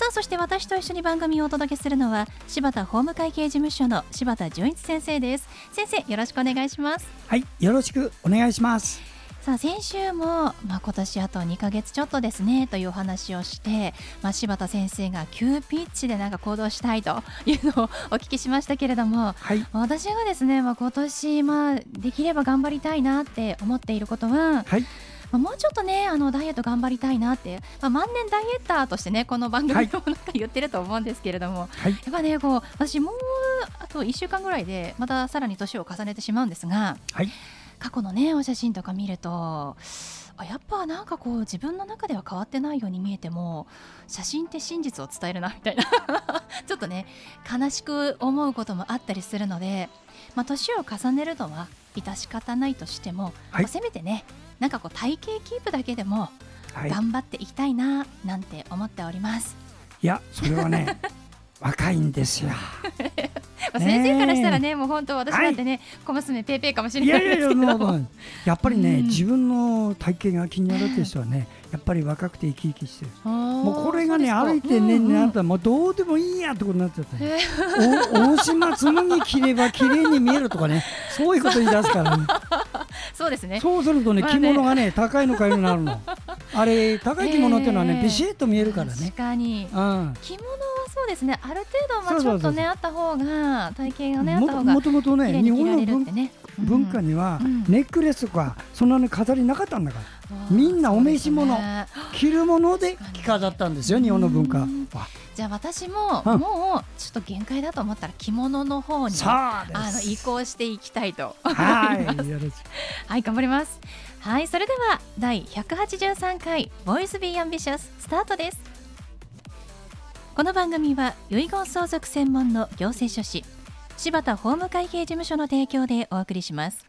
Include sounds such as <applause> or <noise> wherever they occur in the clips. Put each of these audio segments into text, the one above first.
さあそして私と一緒に番組をお届けするのは柴田法務会計事務所の柴田純一先生です。先生よろしくお願いします。はいよろしくお願いします。さあ先週も、まあ、今年あと2ヶ月ちょっとですねというお話をして、まあ、柴田先生が急ピッチでなんか行動したいというのをお聞きしましたけれども、はい、私がですね、まあ、今年、まあ、できれば頑張りたいなって思っていることは、はいまあ、もうちょっとねあのダイエット頑張りたいなって、まあ、万年ダイエッターとしてねこの番組もなんか言ってると思うんですけれども、はい、やっぱねこう私もうあと1週間ぐらいでまたさらに年を重ねてしまうんですが。はい過去のねお写真とか見るとあやっぱなんかこう自分の中では変わってないように見えても写真って真実を伝えるなみたいな。<laughs> ちょっとね悲しく思うこともあったりするので、まあ、年を重ねるのは致し方ないとしても、はい、まあ、せめてねなんかこう体型キープだけでも頑張っていきたいななんて思っております。いやそれはね <laughs> 若いんですよ。<laughs> まあ、先生からしたらね、もう本当私だってね、はい、小娘ペーペーかもしれないですけど。いやっぱりね、うん、自分の体型が気になるっていう人はね、<laughs> やっぱり若くて生き生きしてる。もうこれがね歩いてね、うんうん、なったらもうどうでもいいやってことになっちゃった、ね。大島紬着れば綺麗に見えるとかね、そういうこと言い出すからね。<laughs> そうですね。そうするとね、着物がね、高いの買いになるの。あれ高い着物っていうのはね、ビシッと見えるからね。確かに。うん、着物はそうですね。ある程度まあちょっとねあった方が体型がねあった方がもともとね日本の文,、文化にはネックレスとかそんなに飾りなかったんだから。みんなお召し物、着るもので着飾ったんですよ日本の文化は。じゃあ私も、もうちょっと限界だと思ったら着物の方にあの移行していきたいと思います。はい、頑張ります。はい、それでは第183回 Voice Be Ambitious スタートです。この番組は遺言相続専門の行政書士柴田法務会計事務所の提供でお送りします。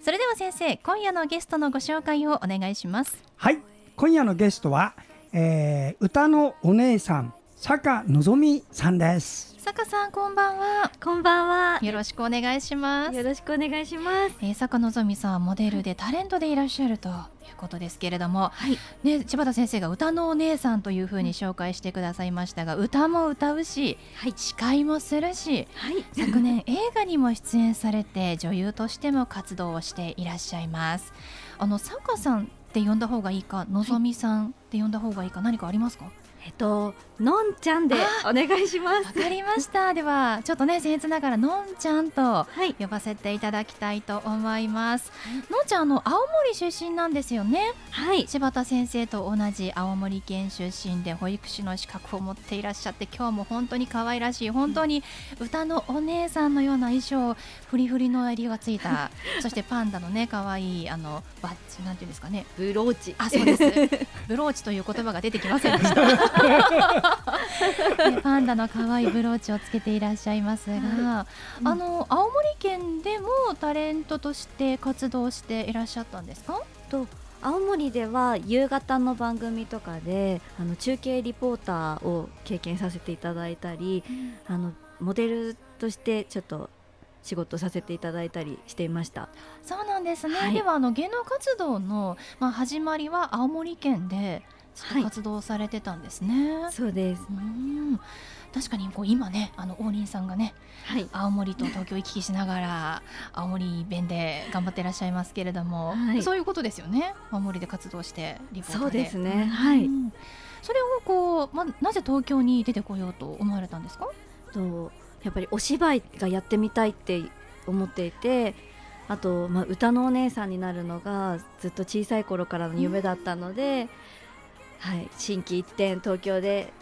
それでは先生、今夜のゲストのご紹介をお願いします。はい、今夜のゲストは、えー、歌のお姉さん坂のぞみさんです。坂さんこんばんは。こんばんは。よろしくお願いします。よろしくお願いします、えー、坂のぞみさんはモデルでタレントでいらっしゃるということですけれども、はい、ね千葉田先生が歌のお姉さんというふうに紹介してくださいましたが、歌も歌うし、はい、司会もするし、はい、<laughs> 昨年映画にも出演されて女優としても活動をしていらっしゃいます。あの坂さんって呼んだ方がいいかのぞみさんって呼んだ方がいいか何かありますか？えっと、のんちゃんでお願いします。わかりました。では、ちょっとね、僭越ながら、のんちゃんと呼ばせていただきたいと思います。はい、のんちゃん、あの、青森出身なんですよね。はい。柴田先生と同じ青森県出身で、保育士の資格を持っていらっしゃって、今日も本当に可愛らしい、本当に歌のお姉さんのような衣装、フリフリの襟がついた、<laughs> そしてパンダのね、可愛いあのバッジ、なんていうんですかね。ブローチ。あ、そうです。<laughs> ブローチという言葉が出てきませんでした。<laughs> パンダの可愛いブローチをつけていらっしゃいますが、うん、あの青森県でもタレントとして活動していらっしゃったんですか？と青森では夕方の番組とかであの中継リポーターを経験させていただいたり、うん、あのモデルとしてちょっと仕事させていただいたりしていました。そうなんですね、はい、ではあの芸能活動の、まあ、始まりは青森県で活動されてたんですね。はい、そうです。うん。確かにこう今ねあの王林さんがね、はい、青森と東京行き来しながら青森弁で頑張っていらっしゃいますけれども、はい、そういうことですよね。青森で活動してリポートそうですね。はい、それをこう、まあ、なぜ東京に出てこようと思われたんですか？とやっぱりお芝居がやってみたいって思っていてあと、まあ、歌のお姉さんになるのがずっと小さい頃からの夢だったので、はい、心機一転東京で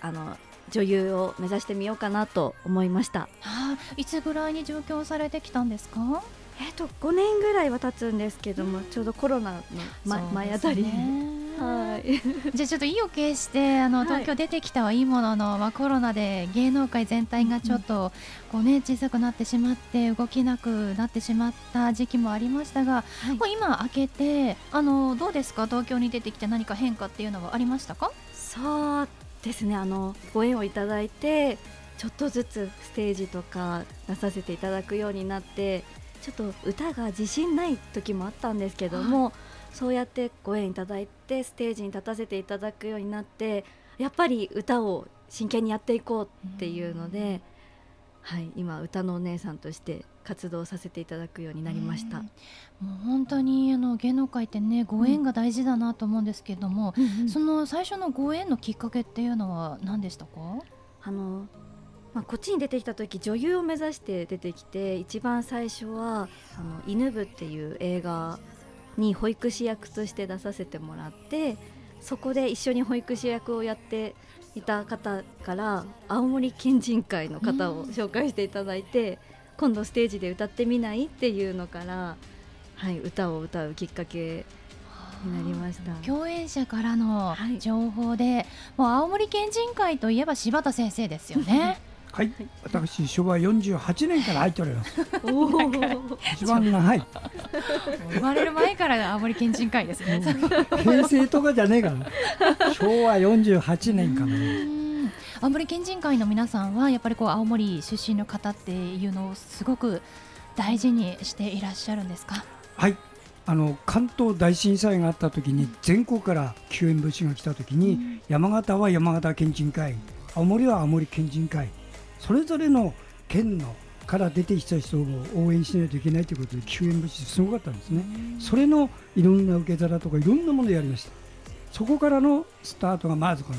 あの女優を目指してみようかなと思いました。はあ、いつぐらいに上京されてきたんですか？えっ、と5年ぐらいは経つんですけども、うん、ちょうどコロナの、ま、前あたり。はい。<laughs> じゃあちょっと意を決してあの東京出てきたはいいものの、まあ、コロナで芸能界全体がちょっとこう、ね、小さくなってしまって動けなくなってしまった時期もありましたが、はい、もう今開けてあのどうですか？東京に出てきて何か変化っていうのはありましたか？そうですね。あのご縁をいただいてちょっとずつステージとか出させていただくようになってちょっと歌が自信ない時もあったんですけども、はい、そうやってご縁いただいてステージに立たせていただくようになってやっぱり歌を真剣にやっていこうっていうので、はい、今歌のお姉さんとして活動させていただくようになりました。もう本当にあの芸能界ってねご縁が大事だなと思うんですけども、うん、その最初のご縁のきっかけっていうのは何でしたか？あのまあ、こっちに出てきた時女優を目指して出てきて一番最初は「あの犬部」っていう映画に保育士役として出させてもらってそこで一緒に保育士役をやっていた方から青森県人会の方を紹介していただいて、今度ステージで歌ってみないっていうのから、はい、歌を歌うきっかけになりました。共演者からの情報で、はい、もう青森県人会といえば柴田先生ですよね。<laughs> はい、私昭和48年から入っております。一番長い。生まれる前から青森県人会ですね。平成とかじゃねえから。昭和48年からね。青森県人会の皆さんはやっぱりこう青森出身の方っていうのをすごく大事にしていらっしゃるんですか？はい。あの関東大震災があった時に全国から救援物資が来た時に、山形は山形県人会青森は青森県人会それぞれの県のから出てきた人を応援しないといけないということで救援物資すごかったんですね、それのいろんな受け皿とかいろんなものをやりました。そこからのスタートがまずこの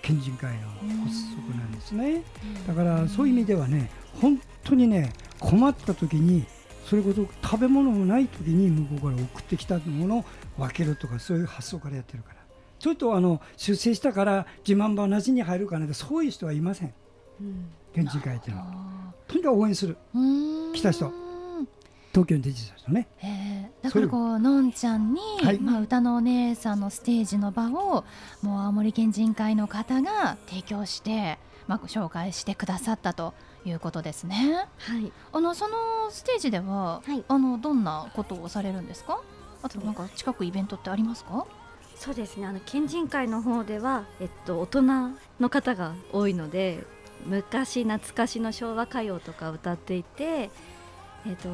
県人会の発足なんですね。だからそういう意味ではね本当にね困った時にそれこそ食べ物もない時に向こうから送ってきたものを分けるとかそういう発想からやってるから。ちょっとあの出世したから自慢話に入るかなそういう人はいません、うん県人会っていうのはとにかく応援する。来た人。東京に出てた人ね、えー、だからこうのんちゃんに、はい、まあ、歌のお姉さんのステージの場をもう青森県人会の方が提供して、まあ、ご紹介してくださったということですね。はい、あのそのステージでは、はい、あのどんなことをされるんですか？あとなんか近くイベントってありますか？そうですね。あの県人会の方では、えっと、大人の方が多いので昔懐かしの昭和歌謡とか歌っていて、えーと、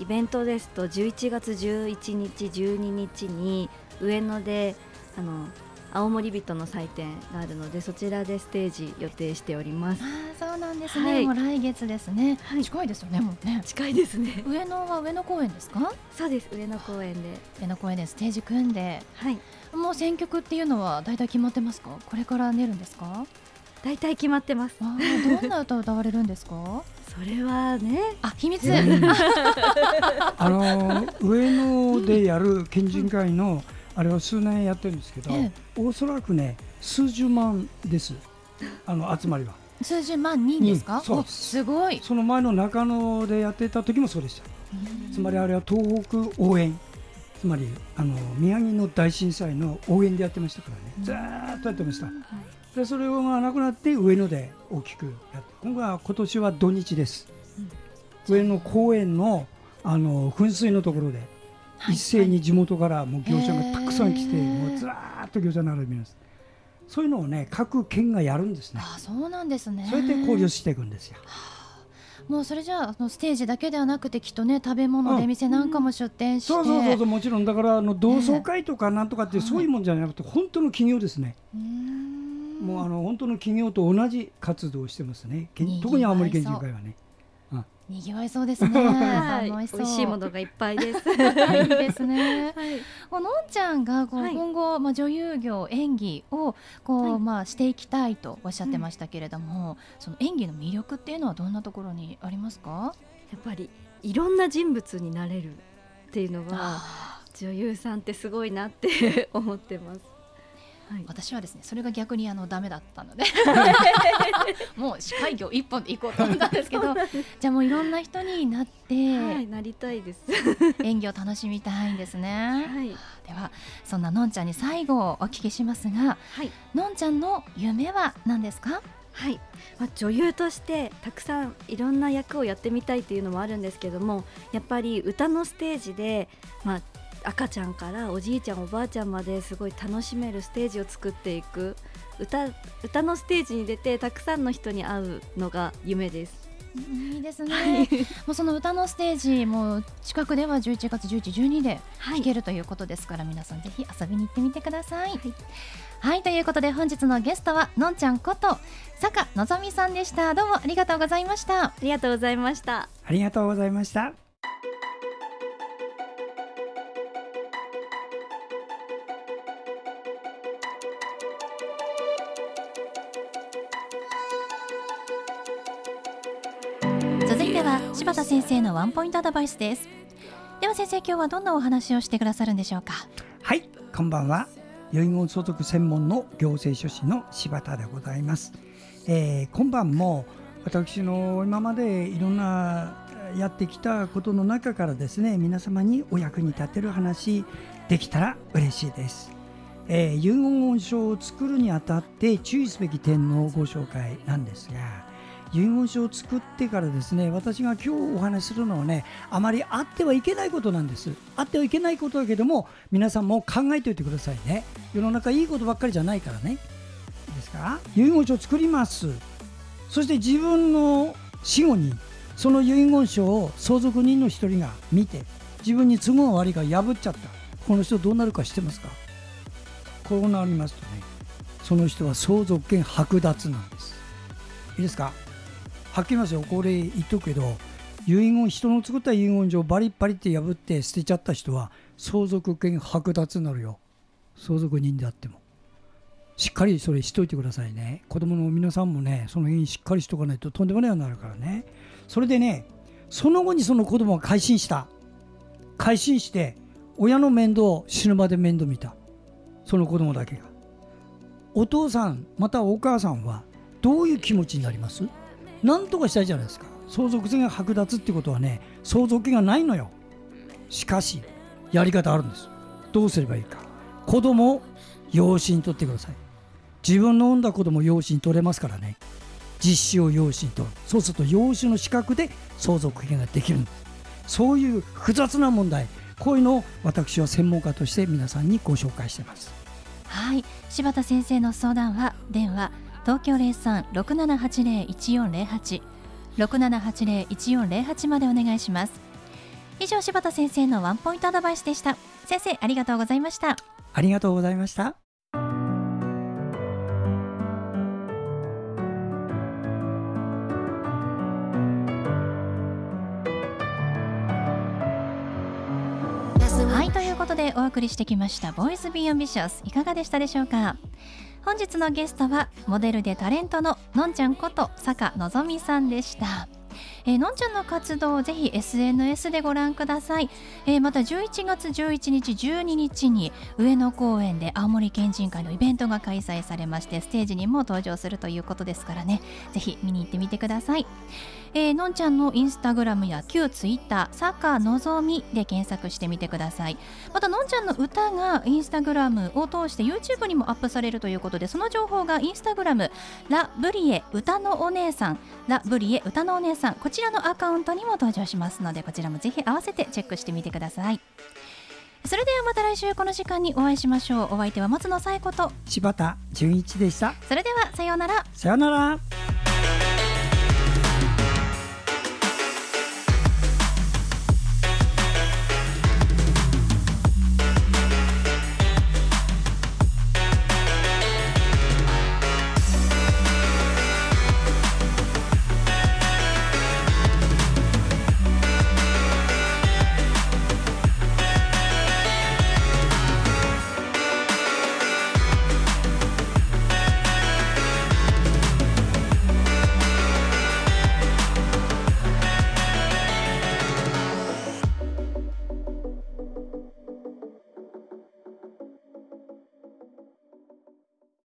イベントですと11月11日12日に上野であの青森人の祭典があるのでそちらでステージ予定しております。あそうなんですね、はい、もう来月ですね、はい、近いですよねもうね。近いですね。上野は上野公園ですか？そうです上野公園で。上野公園でステージ組んで。はい。もう選曲っていうのは大体決まってますか？これから練るんですか？大体決まってます。あどんな歌を歌われるんですか？それはね、あ秘密。<laughs> あの上野でやる県人会のあれは数年やってるんですけど、ええ、おそらくね数十万です。あの集まりは。数十万人ですか？そうすごい。その前の中野でやってた時もそうでした。つまりあれは東北応援。つまりあの宮城の大震災の応援でやってましたからね、ずっとやってました。でそれがなくなって上野で大きくやって今回は今年は土日です、うん、上野公園のあの噴水のところで、はい、一斉に地元からもう業者がたくさん来て、もうずらっと業者並びます。そういうのをね各県がやるんですね。あそうなんですね。そうやって交流していくんですよ。もうそれじゃあのステージだけではなくてきっとね食べ物出店なんかも出店して、うん、そうそうそうもちろん。だからあの同窓会とかなんとかってそういうもんじゃなくて、本当の企業ですね。もうあの本当の企業と同じ活動をしてますね。特に青森県人会はね。にぎわいそうですね。<laughs> はい、美味しいものがいっぱいです。いいですね。はい、のんちゃんがこう、今後まあ女優業演技をこう、はい、まあしていきたいとおっしゃってましたけれども、うん、その演技の魅力っていうのはどんなところにありますか？やっぱりいろんな人物になれるっていうのは女優さんってすごいなって <laughs> 思ってます。はい、私はですねそれが逆にあのダメだったので。<laughs> もう司会業一本で行こうと思ったんですけどじゃあもういろんな人になって、はい、なりたいです。演技を楽しみたいんですね。はい、ではそんなのんちゃんに最後お聞きしますが、はい、のんちゃんの夢は何ですか？はい、まあ、女優としてたくさんいろんな役をやってみたいっていうのもあるんですけどもやっぱり歌のステージで、まあ、赤ちゃんからおじいちゃんおばあちゃんまですごい楽しめるステージを作っていく。歌歌のステージに出てたくさんの人に会うのが夢です。いいですね、はい、もうその歌のステージも近くでは11月11、12で聴けるということですから、はい、皆さんぜひ遊びに行ってみてください。はい、はい、ということで本日のゲストはのんちゃんこと坂のぞみさんでした。どうもありがとうございました。ありがとうございました。ありがとうございましたワンポイントアドバイスです。では先生今日はどんなお話をしてくださるんでしょうか？はいこんばんは。遺言相続専門の行政書士の柴田でございます、えー、今晩も私の今までいろんなやってきたことの中からですね皆様にお役に立てる話できたら嬉しいです、えー、遺言書を作るにあたって注意すべき点のご紹介なんですが遺言書を作ってからですね私が今日お話しするのはねあまりあってはいけないことなんです。あってはいけないことだけども皆さんも考えておいてくださいね。世の中いいことばっかりじゃないからね。ですか？遺言書を作ります。そして自分の死後にその遺言書を相続人の一人が見て自分に都合が悪いから破っちゃった。この人どうなるか知ってますか？こうなりますとねその人は相続権剥奪なんです。いいですか？はっきり言いますよ。これ言っとくけど遺言人の作った遺言状バリバリって破って捨てちゃった人は相続権剥奪になるよ。相続人であっても。しっかりそれしといてくださいね。子供の皆さんもねその辺しっかりしとかないととんでもないようになるからね。それでねその後にその子供が改心した。改心して親の面倒を死ぬまで面倒見た。その子供だけが。お父さんまたお母さんはどういう気持ちになります？なんとかしたいじゃないですか。相続税が剥奪ってことはね相続権がないのよ。しかしやり方あるんです。どうすればいいか。子供を養子に取ってください。自分の産んだ子供を養子に取れますからね。実子を養子に取る。そうすると養子の資格で相続権ができる。んですそういう複雑な問題。こういうのを私は専門家として皆さんにご紹介しています。はい。柴田先生の相談は電話東京零三六七八零一四零八。六七八零一四零八までお願いします。以上柴田先生のワンポイントアドバイスでした。先生ありがとうございました。ありがとうございました。はいということでお送りしてきました「 Voice Be Ambitious いかがでしたでしょうか？本日のゲストはモデルでタレントののんちゃんこと坂のぞみさんでした。えー、のんちゃんの活動をぜひ SNS でご覧ください、えー、また11月11日12日に上野公園で青森県人会のイベントが開催されましてステージにも登場するということですからね。ぜひ見に行ってみてください。えー、のんちゃんのインスタグラムや旧ツイッターサッカーのぞみで検索してみてください。またのんちゃんの歌がインスタグラムを通して YouTube にもアップされるということでその情報がインスタグラムラブリエ歌のお姉さん。ラブリエ歌のお姉さん。こちらのアカウントにも登場しますのでこちらもぜひ合わせてチェックしてみてください。それではまた来週この時間にお会いしましょう。お相手は松野紗友子と柴田純一でした。それではさようなら。さようなら